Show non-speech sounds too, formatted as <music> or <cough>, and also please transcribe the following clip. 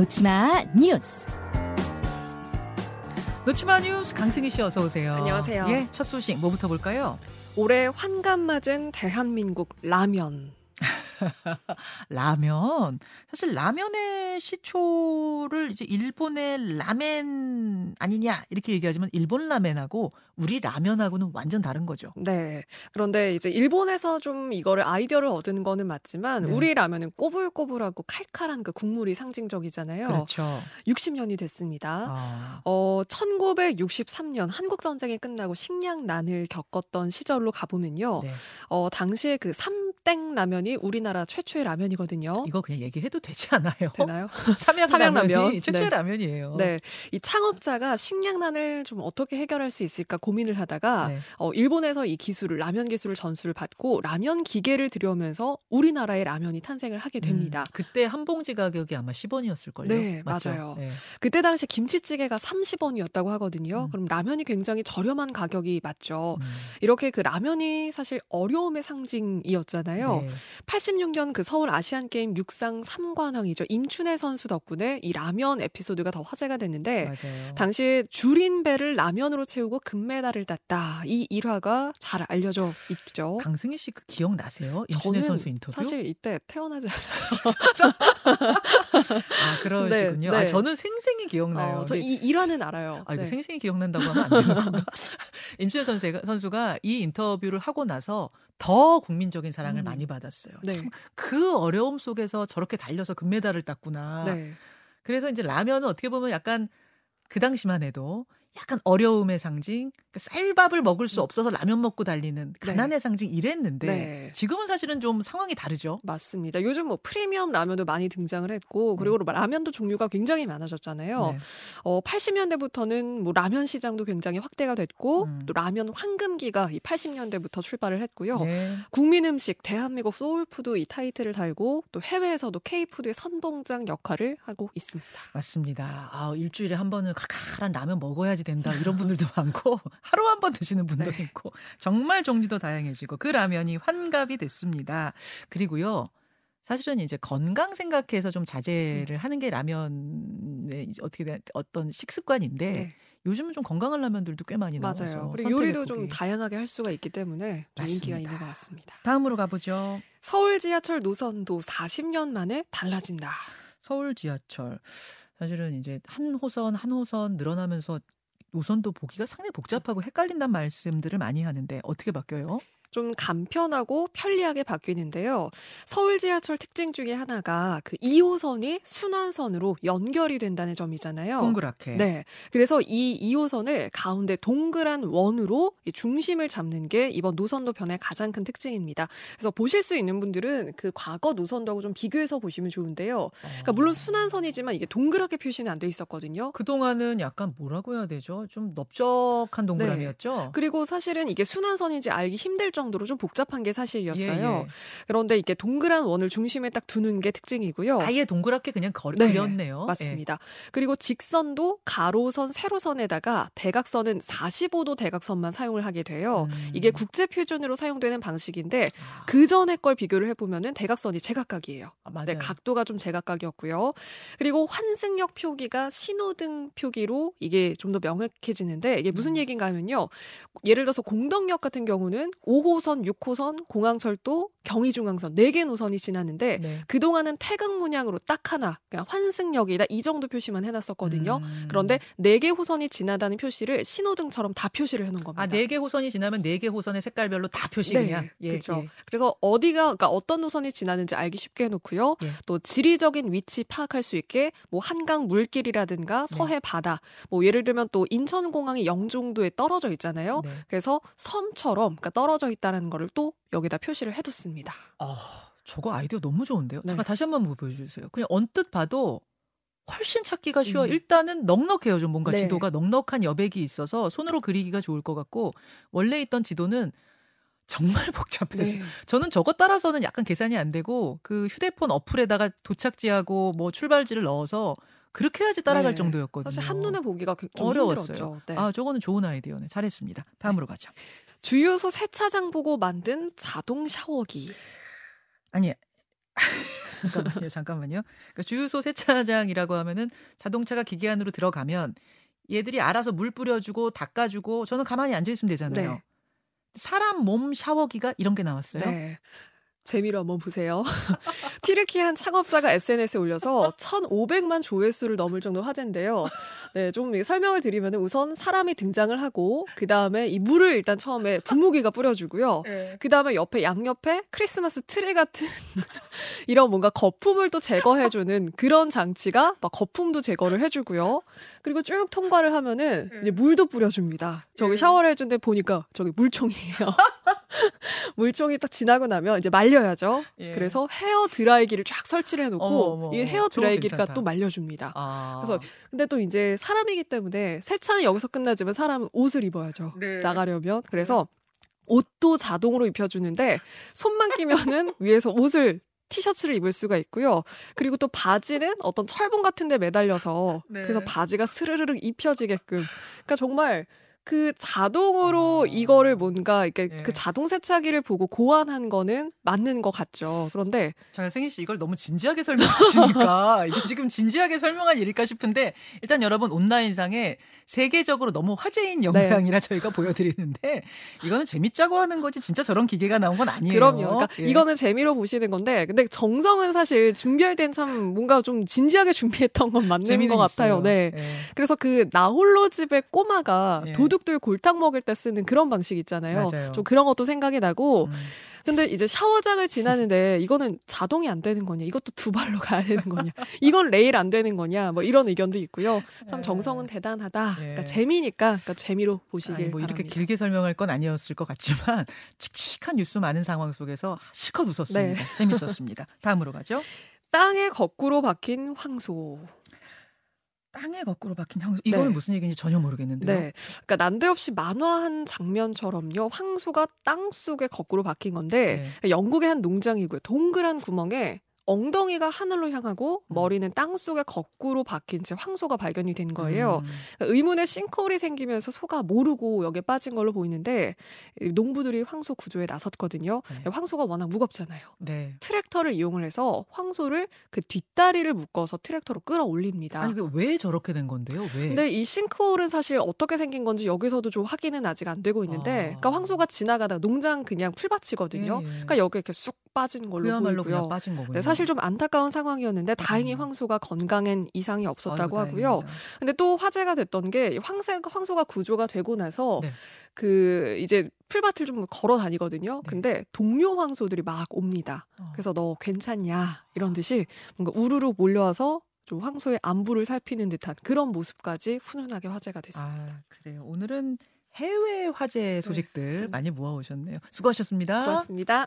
놓치마 뉴스. 놓치마 뉴스 강승희 씨 어서 오세요. 안녕하세요. 예, 첫 소식 뭐부터 볼까요? 올해 환갑 맞은 대한민국 라면. <laughs> 라면. 사실 라면의 시초를 이제 일본의 라멘 아니냐 이렇게 얘기하지만 일본 라멘하고 우리 라면하고는 완전 다른 거죠. 네. 그런데 이제 일본에서 좀 이거를 아이디어를 얻은 거는 맞지만 네. 우리 라면은 꼬불꼬불하고 칼칼한 그 국물이 상징적이잖아요. 그렇죠. 60년이 됐습니다. 아, 어, 1963년 한국 전쟁이 끝나고 식량 난을 겪었던 시절로 가보면요. 네. 어, 당시에 그 삼땡 라면이 우리나라 최초의 라면이거든요. 이거 그냥 얘기해도 되지 않아요? 되나요? <laughs> 삼양 삼양 라면. 라면이 최초의 네. 라면이에요. 네. 이 창업자가 식량난을 좀 어떻게 해결할 수 있을까 고민을 하다가 네. 어, 일본에서 이 기술을 라면 기술을 전수를 받고 라면 기계를 들여오면서 우리나라의 라면이 탄생을 하게 됩니다. 음, 그때 한 봉지 가격이 아마 10원이었을 걸요. 네, 맞아요. 네. 그때 당시 김치찌개가 30원이었다고 하거든요. 음. 그럼 라면이 굉장히 저렴한 가격이 맞죠. 음, 이렇게 그 라면이 사실 어려움의 상징이었잖아요. 네. 86년 그 서울 아시안 게임 육상 3관왕이죠. 임춘혜 선수 덕분에 이 라면 에피소드가 더 화제가 됐는데 맞아요. 당시에 줄인 배를 라면으로 채우고 금메달을 땄다. 이 일화가 잘 알려져 있죠. 강승희 씨 그 기억 나세요? 임순혜 저는 선수 인터뷰? 사실 이때 태어나지 않아요. <laughs> 아 그러시군요. 네, 아 네. 저는 생생히 기억나요. 어, 근데 저이 일화는 알아요. 아, 이거 네. 생생히 기억난다고 하면 안 되는 건가? <laughs> 임순혜 선수가, 선수가 이 인터뷰를 하고 나서 더 국민적인 사랑을 음. 많이 받았어요. 네. 참, 그 어려움 속에서 저렇게 달려서 금메달을 땄구나. 네. 그래서 이제 라면은 어떻게 보면 약간 그 당시만 해도 약간 어려움의 상징, 그 쌀밥을 먹을 수 없어서 라면 먹고 달리는 가난의 상징 이랬는데 음. 네. 지금은 사실은 좀 상황이 다르죠. 맞습니다. 요즘 뭐 프리미엄 라면도 많이 등장을 했고 그리고 라면도 종류가 굉장히 많아졌잖아요. 네. 어, 80년대부터는 뭐 라면 시장도 굉장히 확대가 됐고 음. 또 라면 황금기가 이 80년대부터 출발을 했고요. 네. 국민 음식 대한민국 소울푸드 이 타이틀을 달고 또 해외에서도 K푸드의 선봉장 역할을 하고 있습니다. 맞습니다. 아, 일주일에 한 번은 칼칼한 라면 먹어야지 된다. 이런 분들도 <laughs> 많고, 하루 한 번 드시는 분도 네. 있고, 정말 종류도 다양해지고, 그 라면이 환갑이 됐습니다. 그리고요, 사실은 이제 건강 생각해서 좀 자제를 하는 게 라면의 어떻게 된 어떤 식습관인데, 네. 요즘은 좀 건강한 라면들도 꽤 많이 나와서 맞아요. 그리고 선택의 요리도 좀. 다양하게 할 수가 있기 때문에 좀 인기가. 있는 것 같습니다. 다음으로 가보죠. 서울 지하철 노선도 40년 만에 달라진다. 서울 지하철. 사실은 이제 한 호선 한 호선 늘어나면서 노선도 보기가 상당히 복잡하고 헷갈린다는 말씀들을 많이 하는데 어떻게 바뀌어요? 좀 간편하고 편리하게 바뀌는데요. 서울 지하철 특징 중에 하나가 그 2호선이 순환선으로 연결이 된다는 점이잖아요. 동그랗게. 네. 그래서 이 2호선을 가운데 동그란 원으로 이 중심을 잡는 게 이번 노선도 변의 가장 큰 특징입니다. 그래서 보실 수 있는 분들은 그 과거 노선도하고 좀 비교해서 보시면 좋은데요. 그러니까 물론 순환선이지만 이게 동그랗게 표시는 안 돼 있었거든요. 그동안은 약간 뭐라고 해야 되죠? 좀 넓적한 동그라미였죠. 그리고 사실은 이게 순환선인지 알기 힘들 정도 로 좀 복잡한 게 사실이었어요. 예, 예. 그런데 이게 동그란 원을 중심에 딱 두는 게 특징이고요. 아예 동그랗게 그냥 거, 네, 그렸네요. 맞습니다. 그리고 직선도 가로선, 세로선에다가 대각선은 45도 대각선만 사용을 하게 돼요. 예. 음. 이게 국제 표준으로 사용되는 방식인데 아, 그 전에 걸 비교를 해보면은 대각선이 제각각이에요. 아, 맞아요. 네, 각도가 좀 제각각이었고요. 그리고 환승역 표기가 신호등 표기로 이게 좀 더 명확해지는데 이게 무슨 음. 얘기인가 하면요. 예를 들어서 공덕역 같은 경우는 5호 선, 6호선, 공항철도, 경의중앙선 4개 노선이 지나는데 네. 그동안은 태극 문양으로 딱 하나, 그냥 환승역이다 이 정도 표시만 해놨었거든요. 음. 그런데 4개 호선이 지나다는 표시를 신호등처럼 다 표시를 해놓은 겁니다. 아, 네개 호선이 지나면 네개 호선의 색깔별로 다 표시 네, 그냥. 예, 그렇죠. 예. 그래서 어디가 그러니까 어떤 노선이 지나는지 알기 쉽게 해놓고요. 예. 또 지리적인 위치 파악할 수 있게 뭐 한강 물길이라든가 네. 서해 바다, 뭐 예를 들면 또 인천공항이 영종도에 떨어져 있잖아요. 네. 그래서 섬처럼 그러니까 떨어져 있다는 거를 또 여기다 표시를 해뒀습니다. 아, 저거 아이디어 너무 좋은데요. 네. 잠깐 다시 한 번 보여주세요. 그냥 언뜻 봐도 훨씬 찾기가 쉬워. 음. 일단은 넉넉해요. 좀 뭔가 네. 지도가 넉넉한 여백이 있어서 손으로 그리기가 좋을 것 같고 원래 있던 지도는 정말 <laughs> 복잡했어요. 네. 저는 저것 따라서는 약간 계산이 안 되고 그 휴대폰 어플에다가 도착지하고 뭐 출발지를 넣어서 그렇게 해야지 따라갈 네. 정도였거든요. 사실 한눈에 보기가 그- 좀 어려웠어요. 힘들었죠. 네. 아, 저거는 좋은 아이디어네. 잘했습니다. 다음으로 가죠. 주유소 세차장 보고 만든 자동 샤워기. 아니 <laughs> 잠깐만요, 잠깐만요. 그러니까 주유소 세차장이라고 하면은 자동차가 기계 안으로 들어가면 얘들이 알아서 물 뿌려주고 닦아주고 저는 가만히 앉아 있으면 되잖아요. 네. 사람 몸 샤워기가 이런 게 나왔어요. 네. 재미로 한번 보세요. <laughs> 튀르키예 한 창업자가 SNS에 올려서 1,500만 조회수를 넘을 정도 화제인데요. 네, 좀 설명을 드리면 우선 사람이 등장을 하고 그 다음에 이 물을 일단 처음에 분무기가 뿌려주고요. 네. 그 다음에 옆에 양옆에 크리스마스 트리 같은 <laughs> 이런 뭔가 거품을 또 제거해주는 그런 장치가 막 거품도 제거를 해주고요. 그리고 쭉 통과를 하면은 이제 물도 뿌려줍니다. 저기 네. 샤워를 해준데 보니까 저기 물총이에요. <laughs> <laughs> 물총이 딱 지나고 나면 이제 말려야죠. 예. 그래서 헤어 드라이기를 쫙 설치를 해놓고 어머, 어머, 이. 헤어 드라이기가. 또 말려줍니다. 아. 그래서 근데 또 이제 사람이기 때문에 세차는 여기서 끝나지만 사람은 옷을 입어야죠. 네. 나가려면 그래서 옷도 자동으로 입혀주는데 손만 끼면은 <laughs> 위에서 옷을 티셔츠를 입을 수가 있고요. 그리고 또 바지는 어떤 철봉 같은 데 매달려서 네. 그래서 바지가 스르르륵 입혀지게끔. 그러니까 정말 그 자동으로 아. 이거를 뭔가 이렇게 네. 그 자동 세차기를 보고 고안한 거는 맞는 것 같죠. 그런데 자, 승희 씨 이걸 너무 진지하게 설명하시니까 <laughs> 이게 지금 진지하게 설명할 일일까 싶은데 일단 여러분 온라인상에 세계적으로 너무 화제인 영상이라 저희가 보여드리는데 이거는 재밌자고 하는 거지 진짜 저런 기계가 나온 건 아니에요. 그럼요. 그러니까 예. 이거는 재미로 보시는 건데, 근데 정성은 사실 준비할 땐 참 뭔가 좀 진지하게 <laughs> 준비했던 건 맞는 것 같아요. 있어요. 네. 예. 그래서 그 나홀로 집의 꼬마가 예. 도둑 들 골탕 먹을 때 쓰는 그런 방식 있잖아요. 맞아요. 좀 그런 것도 생각이 나고, 음. 근데 이제 샤워장을 지나는데 이거는 자동이 안 되는 거냐, 이것도 두 발로 <laughs> 가야 되는 거냐, 이건 레일 안 되는 거냐, 뭐 이런 의견도 있고요. 참 예. 정성은 대단하다. 예. 그러니까 재미니까 그러니까 재미로 보시길 아니, 뭐 이렇게 바랍니다. 길게 설명할 건 아니었을 것 같지만 <laughs> 칙칙한 뉴스 많은 상황 속에서 실컷 웃었습니다. 네. 재밌었습니다. 다음으로 가죠. 땅에 거꾸로 박힌 황소. 땅에 거꾸로 박힌 향수. 이거는 네. 무슨 얘기인지 전혀 모르겠는데요. 네. 그러니까 난데없이 만화한 장면처럼요. 황소가 땅 속에 거꾸로 박힌 건데 네. 영국의 한 농장이고요. 동그란 구멍에 엉덩이가 하늘로 향하고 음. 머리는 땅 속에 거꾸로 박힌 채 황소가 발견이 된 거예요. 음. 그러니까 의문의 싱크홀이 생기면서 소가 모르고 여기에 빠진 걸로 보이는데 이 농부들이 황소 구조에 나섰거든요. 네. 황소가 워낙 무겁잖아요. 네. 트랙터를 이용을 해서 황소를 그 뒷다리를 묶어서 트랙터로 끌어올립니다. 아니 그왜 저렇게 된 건데요? 왜? 근데 이 싱크홀은 사실 어떻게 생긴 건지 여기서도 좀 확인은 아직 안 되고 있는데, 아. 그러니까 황소가 지나가다 농장 그냥 풀밭이거든요. 예, 예. 그러니까 여기 이렇게 쑥 빠진 걸로 그야말로 보이고요. 빠진 거군요. 네, 사실 좀 안타까운 상황이었는데 다행히 음. 황소가 건강엔 이상이 없었다고 아이고, 하고요. 다행입니다. 근데 또 화제가 됐던 게 황새, 황소가 구조가 되고 나서 네. 그 이제 풀밭을 좀 걸어 다니거든요. 네. 근데 동료 황소들이 막 옵니다. 어. 그래서 너 괜찮냐 이런 듯이 뭔가 우르르 몰려와서 좀 황소의 안부를 살피는 듯한 그런 모습까지 훈훈하게 화제가 됐습니다. 아 그래요. 오늘은 해외 화제 소식들 네. 많이 모아 오셨네요. 수고하셨습니다. 고맙습니다.